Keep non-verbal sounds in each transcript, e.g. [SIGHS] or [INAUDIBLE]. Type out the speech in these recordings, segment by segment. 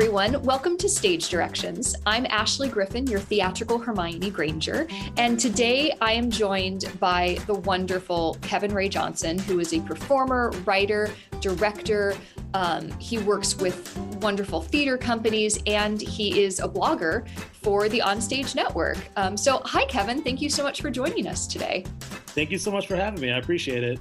everyone. Welcome to Stage Directions. I'm Ashley Griffin, your theatrical Hermione Granger. And today I am joined by the wonderful Kevin Ray Johnson, who is a performer, writer, director. Um, he works with wonderful theater companies and he is a blogger for the Onstage Network. Um, so, hi, Kevin. Thank you so much for joining us today. Thank you so much for having me. I appreciate it.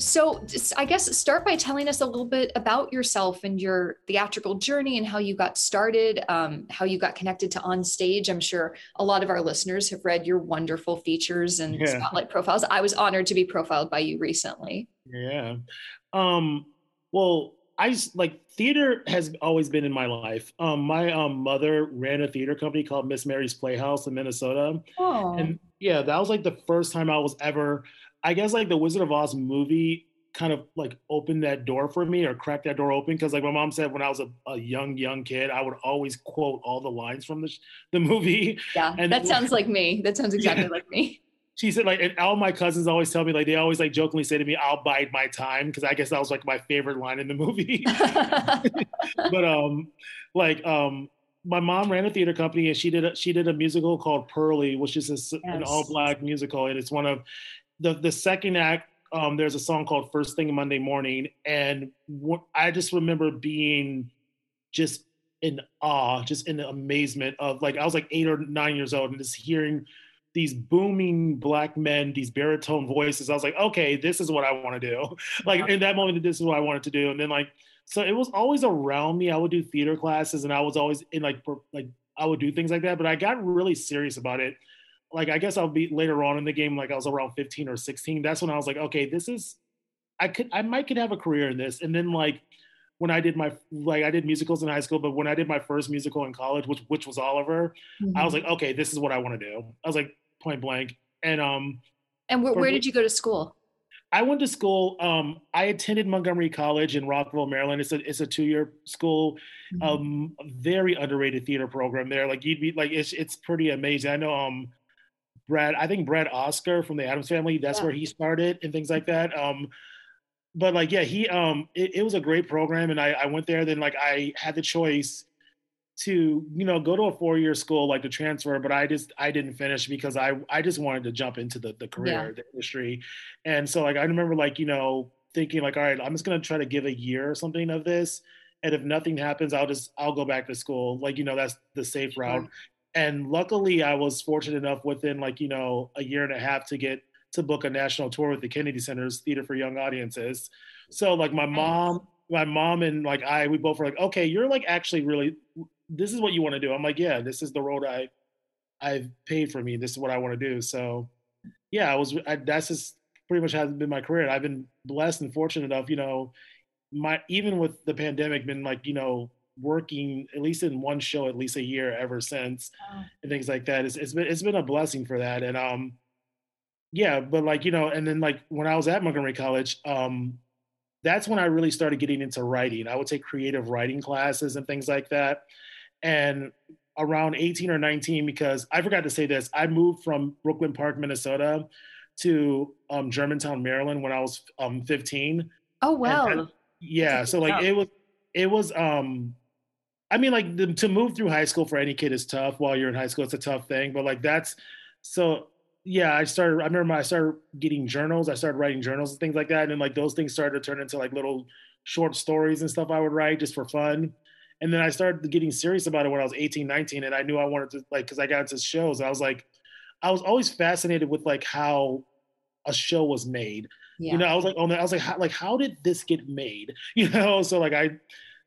So, I guess start by telling us a little bit about yourself and your theatrical journey and how you got started, um, how you got connected to on stage. I'm sure a lot of our listeners have read your wonderful features and yeah. spotlight profiles. I was honored to be profiled by you recently. Yeah. Um, well, I just like theater has always been in my life. Um, my um, mother ran a theater company called Miss Mary's Playhouse in Minnesota. Oh. And yeah, that was like the first time I was ever I guess like the Wizard of Oz movie kind of like opened that door for me or cracked that door open because like my mom said when I was a, a, young young kid I would always quote all the lines from the the movie. Yeah, and that sounds like me. That sounds exactly yeah. like me. She said like and all my cousins always tell me like they always like jokingly say to me I'll bide my time because I guess that was like my favorite line in the movie. [LAUGHS] but um like um my mom ran a theater company and she did a, she did a musical called Purlie, which is a, yes. an all black musical, and it's one of the the second act um, there's a song called First Thing Monday Morning, and wh- I just remember being just in awe, just in amazement of like I was like eight or nine years old, and just hearing these booming black men, these baritone voices. I was like, okay, this is what I want to do. [LAUGHS] like in that moment, this is what I wanted to do, and then like so it was always around me. I would do theater classes, and I was always in like like I would do things like that, but I got really serious about it like I guess I'll be later on in the game, like I was around 15 or 16. That's when I was like, okay, this is I could I might could have a career in this. And then like when I did my like I did musicals in high school, but when I did my first musical in college, which which was Oliver, mm-hmm. I was mm-hmm. like, okay, this is what I want to do. I was like point blank. And um And wh- where did you go to school? I went to school. Um, I attended Montgomery College in Rockville, Maryland. It's a it's a two year school, mm-hmm. um, very underrated theater program there. Like you'd be like it's it's pretty amazing. I know um Brad, I think Brad Oscar from the Addams Family, that's yeah. where he started and things like that. Um, but like, yeah, he, um, it, it was a great program, and I, I went there. Then like, I had the choice to, you know, go to a four year school like to transfer, but I just I didn't finish because I I just wanted to jump into the the career, yeah. the industry, and so like I remember like you know thinking like, all right, I'm just gonna try to give a year or something of this and if nothing happens i'll just i'll go back to school like you know that's the safe route and luckily i was fortunate enough within like you know a year and a half to get to book a national tour with the kennedy center's theater for young audiences. So like my mom my mom and like i we both were like okay you're like actually really this is what you want to do. I'm like yeah this is the road i i've paid for me. This is what i want to do. So yeah i was I, that's just pretty much has been my career. I've been blessed and fortunate enough you know my even with the pandemic been like you know working at least in one show at least a year ever since oh. and things like that. It's, it's been it's been a blessing for that. And um yeah, but like, you know, and then like when I was at Montgomery College, um, that's when I really started getting into writing. I would take creative writing classes and things like that. And around 18 or 19, because I forgot to say this, I moved from Brooklyn Park, Minnesota to um, Germantown, Maryland when I was um, 15. Oh, wow. yeah. So like it was, it was, um, I mean, like the, to move through high school for any kid is tough. While you're in high school, it's a tough thing. But like that's so. Yeah, I started. I remember I started getting journals. I started writing journals and things like that, and then like those things started to turn into like little short stories and stuff I would write just for fun. And then I started getting serious about it when I was 18, 19, and I knew I wanted to like because I got into shows. I was like, I was always fascinated with like how a show was made. Yeah. You know, I was like, oh, I was like, how, like how did this get made? [LAUGHS] You know, so like I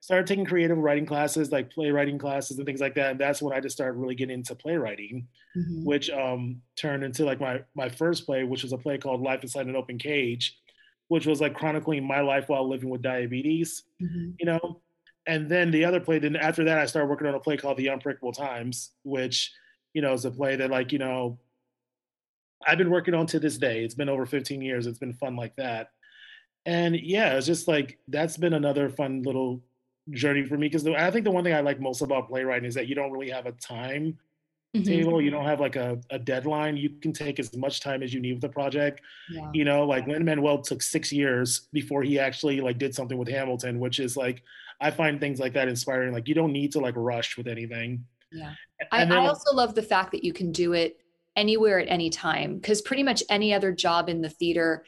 started taking creative writing classes, like playwriting classes and things like that. And that's when I just started really getting into playwriting, mm-hmm. which um, turned into like my my first play, which was a play called Life Inside an Open Cage, which was like chronicling my life while living with diabetes, mm-hmm. you know. And then the other play, then after that, I started working on a play called The Unbreakable Times, which, you know, is a play that like, you know, I've been working on to this day. It's been over 15 years. It's been fun like that. And yeah, it's just like that's been another fun little journey for me because I think the one thing I like most about playwriting is that you don't really have a time mm-hmm. table. You don't have like a, a deadline. You can take as much time as you need with the project. Yeah. You know, like Lin Manuel took six years before he actually like did something with Hamilton, which is like I find things like that inspiring. Like you don't need to like rush with anything. Yeah. I, then, I also love the fact that you can do it anywhere at any time because pretty much any other job in the theater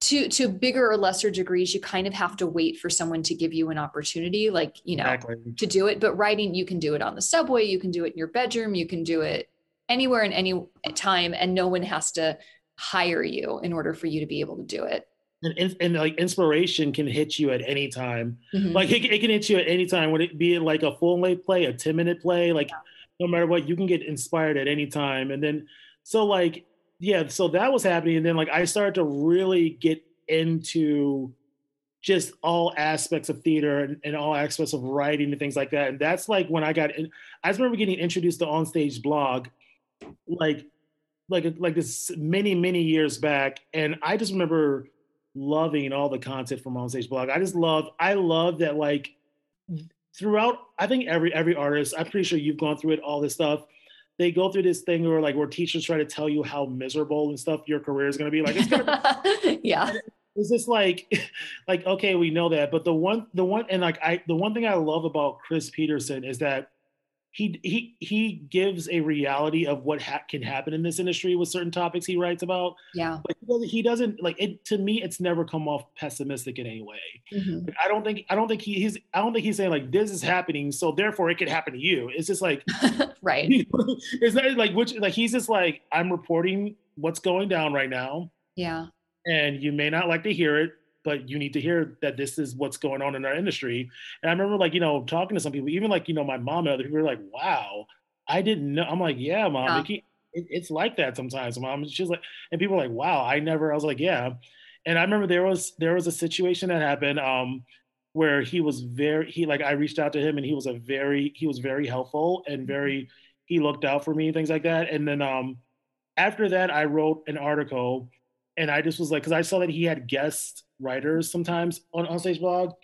to to bigger or lesser degrees you kind of have to wait for someone to give you an opportunity like you know exactly. to do it but writing you can do it on the subway you can do it in your bedroom you can do it anywhere and any time and no one has to hire you in order for you to be able to do it and, and like inspiration can hit you at any time mm-hmm. like it, it, can hit you at any time would it be like a full length play a 10 minute play like yeah. no matter what you can get inspired at any time and then so like yeah so that was happening and then like i started to really get into just all aspects of theater and, and, all aspects of writing and things like that. And that's like when I got in, I remember getting introduced to Onstage Blog, like, like, like this many, many years back. And I just remember loving all the content from Onstage Blog. I just love, I love that like throughout, I think every, every artist, I'm pretty sure you've gone through it, all this stuff. They go through this thing where like where teachers try to tell you how miserable and stuff your career is going to be. Like it's gonna be, [LAUGHS] yeah is this like [LAUGHS] like okay we know that but the one the one and like i the one thing i love about chris peterson is that he he he gives a reality of what ha- can happen in this industry with certain topics he writes about. Yeah. But he doesn't, he doesn't like it to me it's never come off pessimistic in any way. Mm-hmm. like, i don't think i don't think he, he's i don't think he's saying like this is happening so therefore it could happen to you. It's just like [LAUGHS] right. [LAUGHS] it's not like which like he's just like i'm reporting what's going down right now. Yeah. And you may not like to hear it but you need to hear that this is what's going on in our industry and i remember like you know talking to some people even like you know my mom and other people were like wow i didn't know i'm like yeah mom yeah. It, it's like that sometimes mom she's like and people are like wow i never i was like yeah and i remember there was there was a situation that happened um where he was very he like i reached out to him and he was a very he was very helpful and mm-hmm. very he looked out for me things like that and then um after that i wrote an article and I just was like, because I saw that he had guest writers sometimes on Onstage Blog,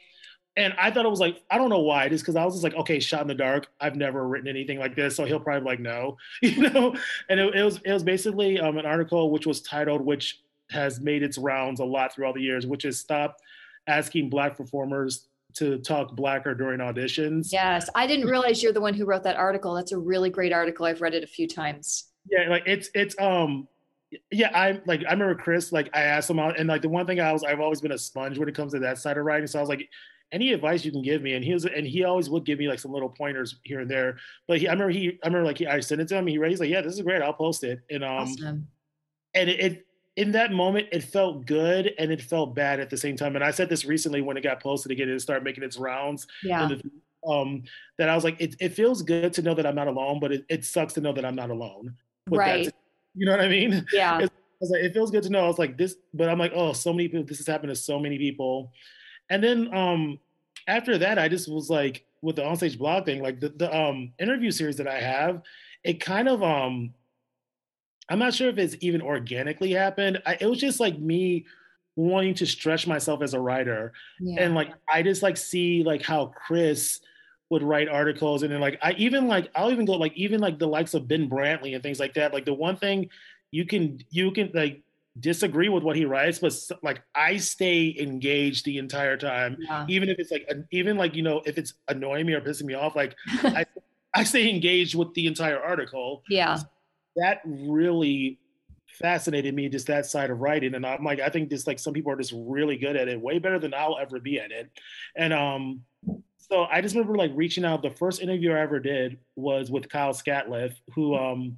and I thought it was like, I don't know why, just because I was just like, okay, shot in the dark. I've never written anything like this, so he'll probably like no, [LAUGHS] you know. And it, it was it was basically um, an article which was titled, which has made its rounds a lot throughout the years, which is stop asking black performers to talk blacker during auditions. Yes, I didn't realize you're the one who wrote that article. That's a really great article. I've read it a few times. Yeah, like it's it's um yeah, I like I remember Chris, like I asked him out, and like the one thing I was I've always been a sponge when it comes to that side of writing. So I was like, any advice you can give me? And he was and he always would give me like some little pointers here and there. But he I remember he I remember like he, I sent it to him, he read, he's like, Yeah, this is great, I'll post it. And um awesome. and it, it in that moment it felt good and it felt bad at the same time. And I said this recently when it got posted again and started making its rounds. Yeah. The, um, that I was like, it, it feels good to know that I'm not alone, but it, it sucks to know that I'm not alone. Right. You know what I mean? Yeah. It's, was like, it feels good to know. I was like, this, but I'm like, oh, so many people, this has happened to so many people. And then um after that, I just was like, with the onstage blog thing, like the, the um interview series that I have, it kind of um I'm not sure if it's even organically happened. I, it was just like me wanting to stretch myself as a writer. Yeah. And like I just like see like how Chris would write articles and then like I even like I'll even go like even like the likes of Ben Brantley and things like that. Like the one thing you can you can like disagree with what he writes, but like I stay engaged the entire time, yeah. even if it's like even like you know if it's annoying me or pissing me off, like [LAUGHS] I I stay engaged with the entire article. Yeah, that really fascinated me just that side of writing and i'm like i think just like some people are just really good at it way better than i'll ever be at it and um so i just remember like reaching out the first interview i ever did was with kyle scatliffe who um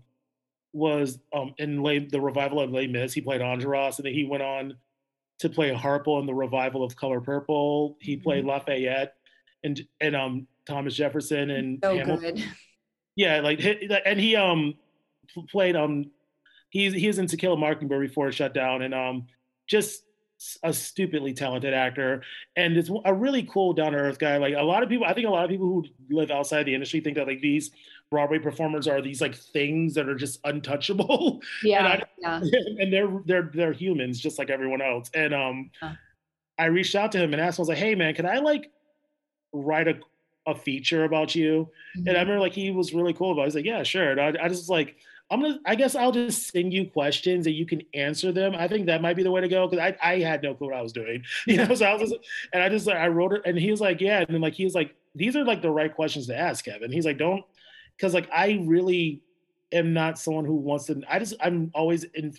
was um, in Les, the revival of Les Mis. He played Enjolras, and then he went on to play Harpo in the revival of Color Purple. He played mm-hmm. Lafayette and and um Thomas Jefferson and so Hamilton. good. Yeah, like and he um played um he's he was in To Kill a Mockingbird before it shut down, and um just a stupidly talented actor and it's a really cool down to earth guy. Like a lot of people, I think a lot of people who live outside the industry think that like these Broadway performers are these like things that are just untouchable. [LAUGHS] Yeah, and, I, yeah. [LAUGHS] and they're they're they're humans just like everyone else. And um, I reached out to him and asked him, I was like, hey man, can I like write a a feature about you? Mm-hmm. And I mm-hmm. remember like he was really cool about. it. He's like, yeah, sure. And I, I just like I'm gonna. I guess I'll just send you questions and you can answer them. I think that might be the way to go because I, I had no clue what I was doing, [LAUGHS] you know. So I was, just, and I just like I wrote it, and he was like, yeah, and then like he was like, these are like the right questions to ask, Kevin. He's like, don't, because like I really am not someone who wants to. I just I'm always in,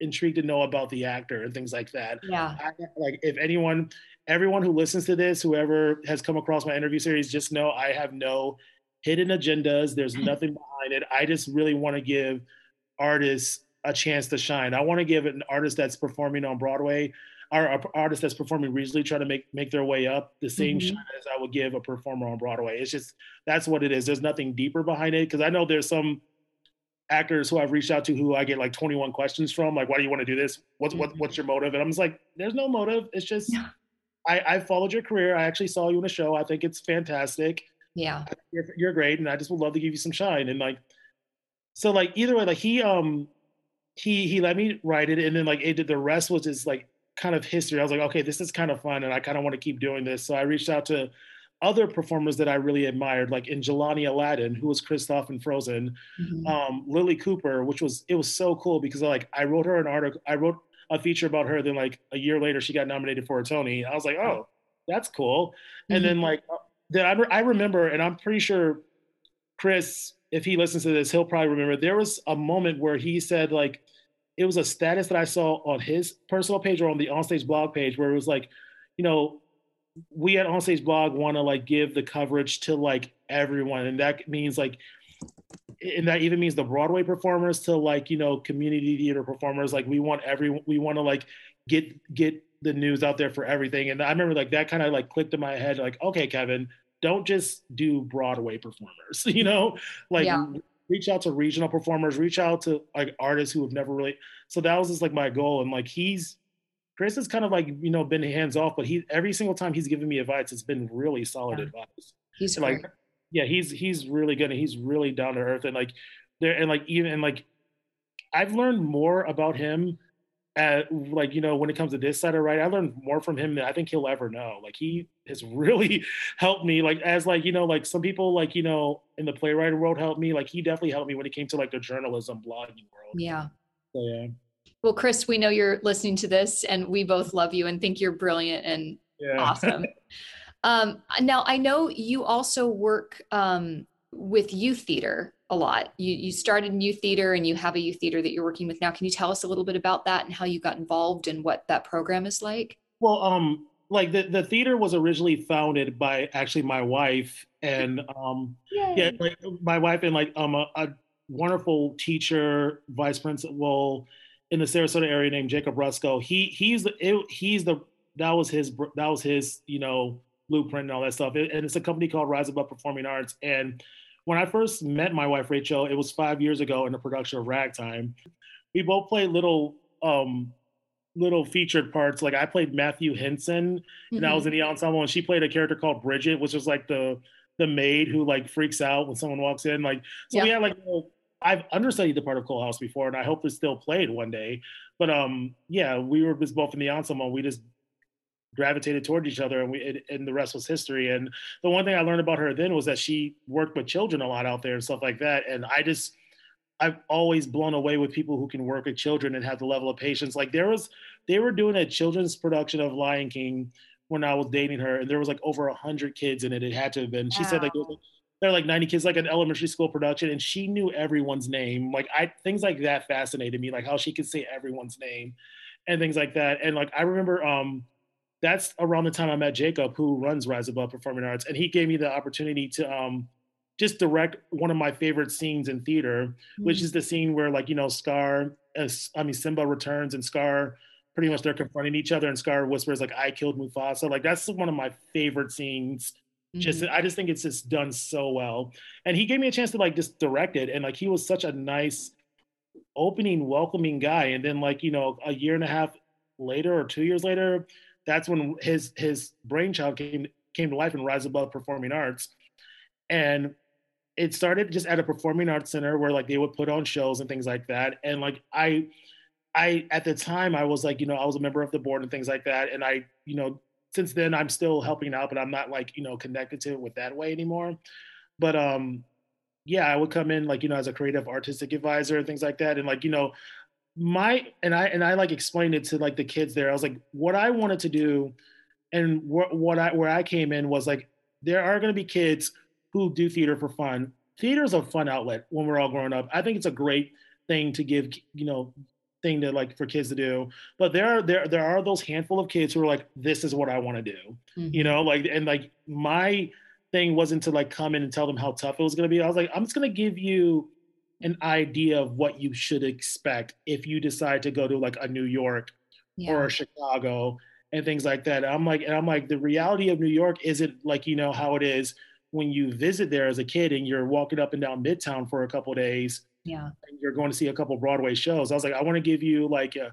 intrigued to know about the actor and things like that. Yeah. I, like if anyone, everyone who listens to this, whoever has come across my interview series, just know I have no hidden agendas. There's nothing behind it. I just really want to give artists a chance to shine. I want to give an artist that's performing on Broadway or an artist that's performing regionally try to make make their way up the same mm-hmm. shine as I would give a performer on Broadway. It's just that's what it is. There's nothing deeper behind it because I know there's some actors who I've reached out to who I get like 21 questions from, like, why do you want to do this? What's what, mm-hmm. what's your motive? And I'm just like, there's no motive. It's just yeah. I, I followed your career. I actually saw you in a show. I think it's fantastic. Yeah. You're, you're great. And I just would love to give you some shine. And like, so like either way, like he, um, he, he let me write it. And then like it did, the rest was just like kind of history. I was like, okay, this is kind of fun. And I kind of want to keep doing this. So I reached out to other performers that I really admired, like in Jelani Alladin, who was Kristoff in Frozen, mm-hmm. um, Lilli Cooper, which was, it was so cool because like I wrote her an article, I wrote a feature about her. Then like a year later, she got nominated for a Tony. I was like, oh, that's cool. Mm-hmm. And then like that I, I remember, and I'm pretty sure Chris, if he listens to this, he'll probably remember. There was a moment where he said like it was a status that I saw on his personal page or on the onstage blog page where it was like, you know, we at onstage blog want to like give the coverage to like everyone, and that means like and that even means the Broadway performers to like you know community theater performers. Like we want every we want to like get get the news out there for everything. And I remember like that kind of like clicked in my head. Like okay, Kevin, don't just do Broadway performers. [LAUGHS] You know, like yeah. reach out to regional performers, reach out to like artists who have never really. So that was just like my goal. And like he's Chris has kind of like you know been hands off, but he every single time he's given me advice, it's been really solid yeah. advice. He's like yeah, he's he's really good and he's really down to earth and like there and like even and like I've learned more about him at like you know when it comes to this side of right i learned more from him than i think he'll ever know. Like he has really [LAUGHS] helped me like as like you know like some people like you know in the playwriting world helped me like he definitely helped me when it came to like the journalism blogging world. Yeah. So, yeah. Well chris we know you're listening to this and we both love you and think you're brilliant and yeah. awesome. [LAUGHS] Um, now, I know you also work um, with youth theater a lot. You, you started youth theater and you have a youth theater that you're working with now. Can you tell us a little bit about that and how you got involved and what that program is like? Well, um, like the, the theater was originally founded by actually my wife and um, yeah, like my wife and like um, a, a wonderful teacher, vice principal in the Sarasota area named Jacob Rusko. He he's the it, he's the that was his that was his you know blueprint and all that stuff. And it's a company called Rise Above Performing Arts. And when I first met my wife Rachel, it was five years ago in the production of Ragtime. We both played little um little featured parts. Like I played Matthew Henson, mm-hmm. and I was in the ensemble, and she played a character called Bridget, which was like the the maid who like freaks out when someone walks in. Like so yeah. we had like I've understudied the part of Coalhouse before, and I hope it's still played one day. But um, yeah, we were just both in the ensemble. We just gravitated toward each other and we and the rest was history. And the one thing i learned about her then was that she worked with children a lot out there and stuff like that. And i just i've always blown away with people who can work with children and have the level of patience. Like there was they were doing a children's production of lion king when i was dating her and there was like over a hundred kids in it. It had to have been she wow. said like there are like 90 kids like an elementary school production and she knew everyone's name. Like i things like that fascinated me like how she could say everyone's name and things like that. And like i remember um that's around the time I met Jacob, who runs Rise Above Performing Arts, and he gave me the opportunity to um, just direct one of my favorite scenes in theater, mm-hmm. which is the scene where like you know Scar, as, I mean Simba returns and Scar, pretty much they're confronting each other, and Scar whispers like "I killed Mufasa." Like that's one of my favorite scenes. Mm-hmm. Just I just think it's just done so well, and he gave me a chance to like just direct it, and like he was such a nice, opening, welcoming guy, and then like you know a year and a half later or two years later that's when his his brainchild came came to life in Rise Above Performing Arts, and it started just at a performing arts center where like they would put on shows and things like that. And like I, I at the time I was like you know I was a member of the board and things like that, and I you know since then I'm still helping out, but I'm not like you know connected to it with that way anymore. But um, yeah, I would come in like, you know, as a creative artistic advisor and things like that. And like, you know, my and I and I like explained it to like the kids there. I was like, what I wanted to do and wh- what I where I came in was like there are going to be kids who do theater for fun. Theater is a fun outlet when we're all growing up. I think it's a great thing to give, you know, thing to like for kids to do. But there are there there are those handful of kids who are like, this is what I want to do. Mm-hmm. You know, like and like my thing wasn't to like come in and tell them how tough it was gonna be. I was like, I'm just gonna give you an idea of what you should expect if you decide to go to like a New York yeah. or a Chicago and things like that. I'm like, and I'm like, the reality of New York isn't like you know how it is when you visit there as a kid and you're walking up and down Midtown for a couple days. Yeah, you're going to see a couple Broadway shows. I was like, I want to give you like a,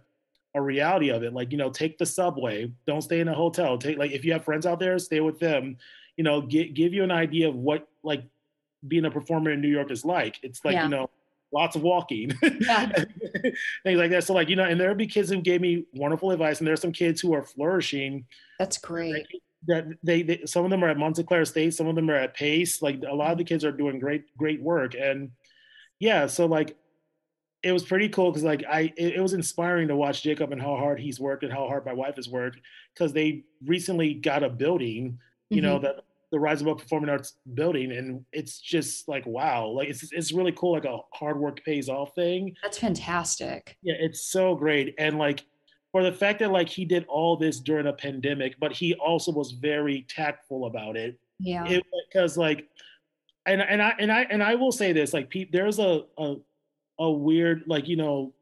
a reality of it. Like, you know, take the subway. Don't stay in a hotel. Take like if you have friends out there, stay with them. You know, get, give you an idea of what like being a performer in New York is like. It's like yeah. you know lots of walking, [LAUGHS] yeah. things like that. So like you know, and there'll be kids who gave me wonderful advice, and there's some kids who are flourishing. That's great. That they, they some of them are at Montclair State, some of them are at Pace. Like a lot of the kids are doing great great work, and yeah, so like it was pretty cool because like I it, it, was inspiring to watch Jacob and how hard he's worked and how hard my wife has worked because they recently got a building, you mm-hmm. know, that the Rise Above Performing Arts building, and it's just like wow, like it's it's really cool, like a hard work pays off thing. That's fantastic. Yeah, it's so great, and like for the fact that like he did all this during a pandemic, but he also was very tactful about it. Yeah, because like, and and I and I and I will say this, like, there's a a a weird like you know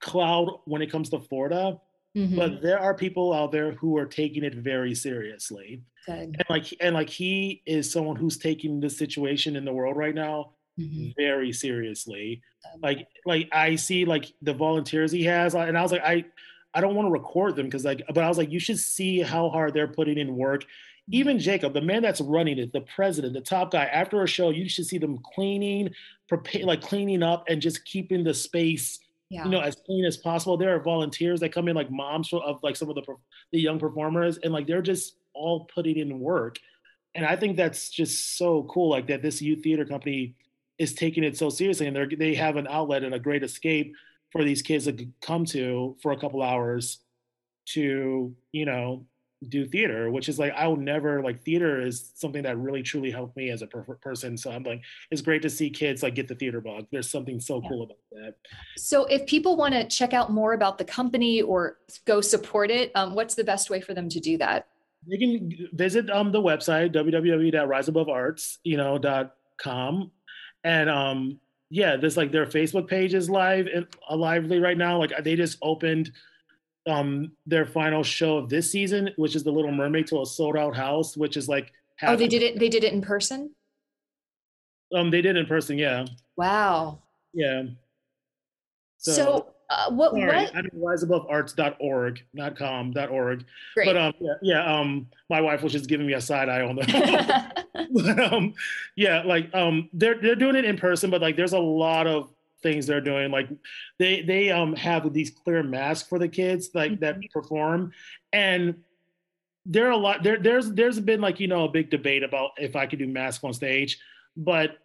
cloud when it comes to Florida. Mm-hmm. But there are people out there who are taking it very seriously. Good. And like and like he is someone who's taking the situation in the world right now mm-hmm. very seriously. Like like I see like the volunteers he has, and I was like I I don't want to record them because like, but I was like you should see how hard they're putting in work. Mm-hmm. Even Jacob, the man that's running it, the president, the top guy. After a show, you should see them cleaning, prepare like cleaning up, and just keeping the space yeah. you know as clean as possible there are volunteers that come in like moms of like some of the the young performers and like they're just all putting in work. And I think that's just so cool, like that this youth theater company is taking it so seriously and they they have an outlet and a great escape for these kids to come to for a couple hours to, you know, do theater, which is like I will never like theater is something that really truly helped me as a per- person. So I'm like, it's great to see kids like get the theater bug. There's something so yeah. cool about that. So if people want to check out more about the company or go support it, um, what's the best way for them to do that? They can visit um the website www.riseabovearts you know dot com. And um yeah this like their facebook page is live and uh, lively right now. Like they just opened um their final show of this season which is the little mermaid to a sold out house which is like oh they did it they did it in person? Um they did in person yeah. Wow. Yeah. So, so uh, what, Sorry, what? I mean, riseabovearts.org, not com, .org. Great. But um, yeah, yeah, um, my wife was just giving me a side eye on that. [LAUGHS] [LAUGHS] but, um, yeah, like um, they're they're doing it in person, but like there's a lot of things they're doing. Like they they um have these clear masks for the kids like mm-hmm. that perform, and there are a lot there there's there's been like you know a big debate about if I could do masks on stage, but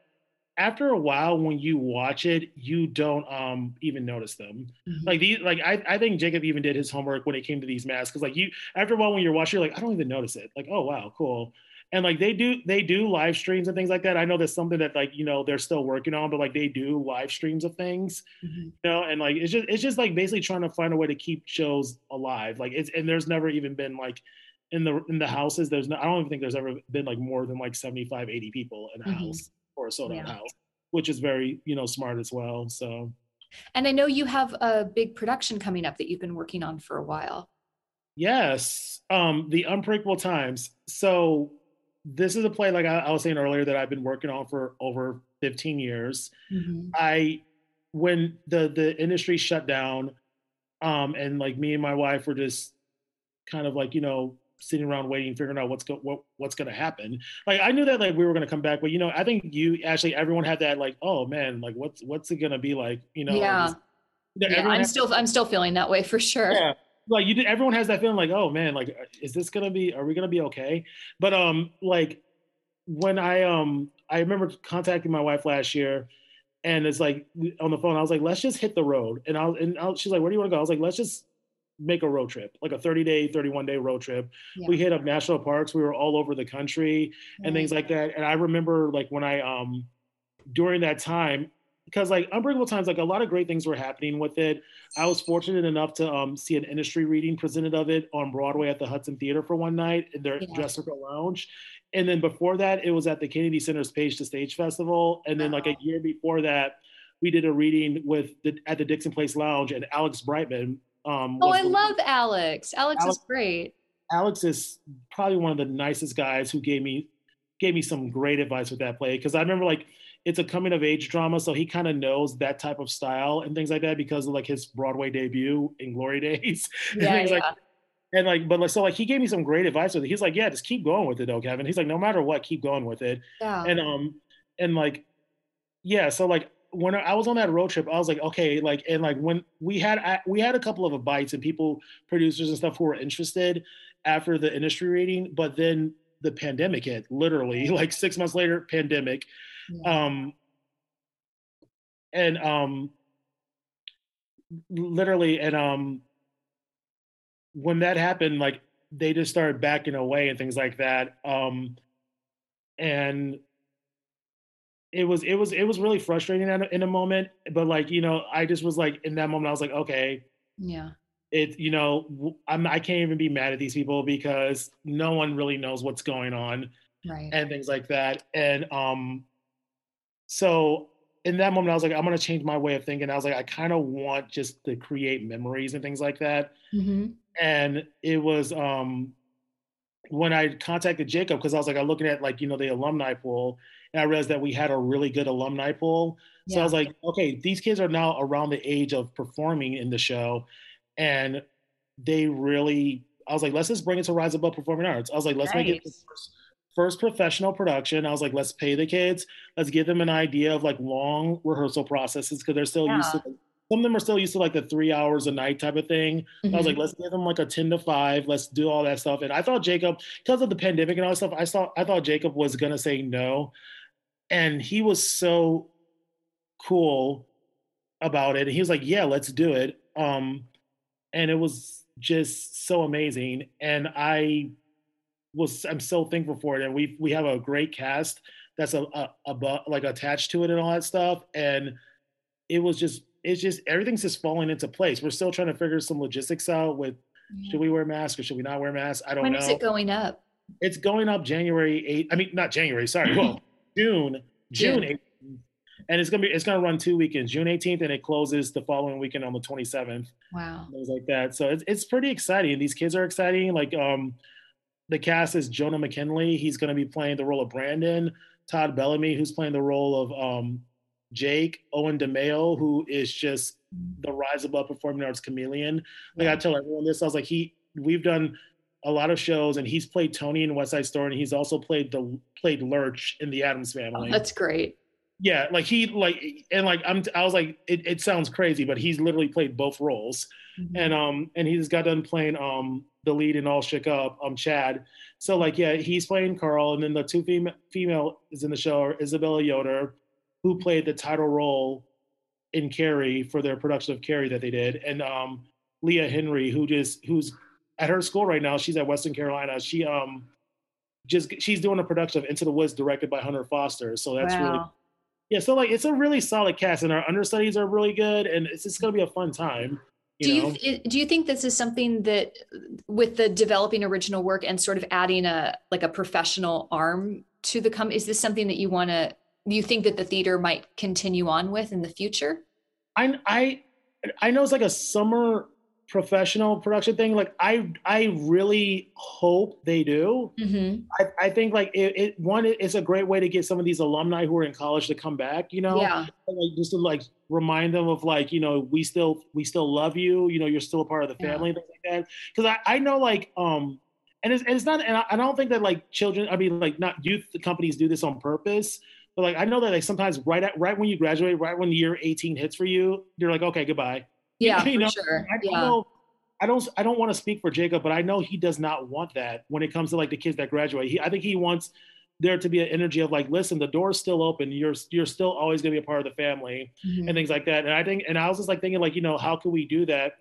after a while when you watch it you don't um even notice them mm-hmm. like these like I, I think jacob even did his homework when it came to these masks because like you after a while when you're watching you're like i don't even notice it like oh wow cool and like they do they do live streams and things like that i know that's something that like you know they're still working on but like they do live streams of things mm-hmm. you know and like it's just it's just like basically trying to find a way to keep shows alive like it's and there's never even been like in the in the houses there's no i don't even think there's ever been like more than like 75 80 people in a mm-hmm. house or a sold out yeah. house, which is very, you know, smart as well. So and I know you have a big production coming up that you've been working on for a while. Yes. Um, the Unbreakable Times. So this is a play, like I, I, was saying earlier, that I've been working on for over 15 years. Mm-hmm. I when the the industry shut down, um, and like me and my wife were just kind of like, you know, sitting around waiting, figuring out what's go, what, what's going to happen. Like I knew that like we were going to come back, but you know, I think you actually everyone had that like, oh man, like what's what's it going to be like? You know, yeah. yeah, I'm still I'm still feeling that way for sure. Yeah, like you did. Everyone has that feeling like, oh man, like is this gonna be? Are we gonna be okay? But um, like when I um I remember contacting my wife last year, and it's like on the phone I was like, let's just hit the road, and I and I, she's like, where do you want to go? I was like, let's just make a road trip, like a 30 day, 31 day road trip. Yeah. We hit up national parks. We were all over the country and things like that. And I remember like when I um during that time, because like Unbreakable Times, like a lot of great things were happening with it. I was fortunate enough to um, see an industry reading presented of it on Broadway at the Hudson Theater for one night in their yeah. dress circle lounge. And then before that, it was at the Kennedy Center's Page to Stage Festival. And then like a year before that, we did a reading with the at the Dixon Place Lounge and Alex Brightman. Um, oh, I the, love Alex. Alex. Alex is great. Alex is probably one of the nicest guys who gave me gave me some great advice with that play because I remember like it's a coming of age drama, so he kind of knows that type of style and things like that because of like his Broadway debut in Glory [LAUGHS] Days. Yeah, and yeah. Like, and like, but like, so like he gave me some great advice with it. He's like, yeah, just keep going with it, though, Kevin. He's like, no matter what, keep going with it. Yeah. And um, and like, yeah, so like when I was on that road trip, I was like, okay, like, and like when we had we had a couple of bites and people, producers and stuff who were interested after the industry rating, but then the pandemic hit. Literally, [LAUGHS] like six months later, pandemic. Yeah. Um, and um, literally, and um, when that happened, like they just started backing away and things like that. Um, and it was it was it was really frustrating in a, in a moment. But like you know, I just was like in that moment, I was like, okay, yeah, it you know I'm I can't even be mad at these people because no one really knows what's going on, right, and things like that. And um, so in that moment, I was like, I'm gonna change my way of thinking. I was like, I kind of want just to create memories and things like that. Mm-hmm. And it was um when I contacted Jacob because I was like, I'm looking at like you know the alumni pool, and I realized that we had a really good alumni pool. So yeah. I was like, okay, these kids are now around the age of performing in the show, and they really. I was like, let's just bring it to Rise Above Performing Arts. I was like, let's nice. make it the first first professional production. I was like, let's pay the kids. Let's give them an idea of like long rehearsal processes because they're still yeah. used to some of them are still used to like the three hours a night type of thing. Mm-hmm. I was like, mm-hmm. let's give them like a 10 to 5. Let's do all that stuff. And I thought Jacob, because of the pandemic and all that stuff, I saw I thought Jacob was gonna say no. And he was so cool about it. And he was like, Yeah, let's do it. Um, and it was just so amazing. And I was I'm so thankful for it. And we we have a great cast that's a, a, a like attached to it and all that stuff. And it was just it's just everything's just falling into place. We're still trying to figure some logistics out with yeah. should we wear masks or should we not wear masks? I don't when know. When is it going up? It's going up January 8th. I mean, not January, sorry. Well, June, June, June 18th. And it's gonna be it's gonna run two weekends, June 18th, and it closes the following weekend on the 27th. Wow. Things like that. So it's it's pretty exciting. These kids are exciting. Like um the cast is Jonah McKinley. He's gonna be playing the role of Brandon. Todd Bellamy, who's playing the role of um Jake Owen DeMeo, who is just the rise above performing arts chameleon. Like I tell everyone this, I was like, he we've done a lot of shows and he's played Tony in West Side Story and he's also played the played Lurch in the Addams family. Oh, that's great. Yeah, like he like and like I'm I was like it, it sounds crazy, but he's literally played both roles. Mm-hmm. And um and he just got done playing um the lead in All Shook Up, um Chad. So like yeah, he's playing Carl and then the two female female is in the show are Isabella Yoder who played the title role in Carrie for their production of Carrie that they did, and um, Leah Henry, who just who's at her school right now. She's at Western Carolina. She um just she's doing a production of Into the Woods directed by Hunter Foster. So that's wow. really yeah. So like it's a really solid cast, and our understudies are really good, and it's just gonna be a fun time. You do know? you do you think this is something that with the developing original work and sort of adding a like a professional arm to the come is this something that you want to you think that the theater might continue on with in the future? I I I know it's like a summer professional production thing. Like I I really hope they do. Mm-hmm. I, I think like it, it one it's a great way to get some of these alumni who are in college to come back. You know, yeah, like just to like remind them of like you know we still we still love you. You know, you're still a part of the family. Yeah. Things like that. Because I I know like um and it's, and it's not and I, I don't think that like children I mean like not youth companies do this on purpose but like I know that like sometimes right at right when you graduate, right when the year 18 hits for you, you're like, okay, goodbye. Yeah, you know? sure. I, yeah. Know I don't I don't want to speak for Jacob, but I know he does not want that when it comes to like the kids that graduate. He I think he wants there to be an energy of like, listen, the door's still open. You're you're still always gonna be a part of the family mm-hmm. and things like that. And I think, and I was just like thinking, like, you know, how can we do that?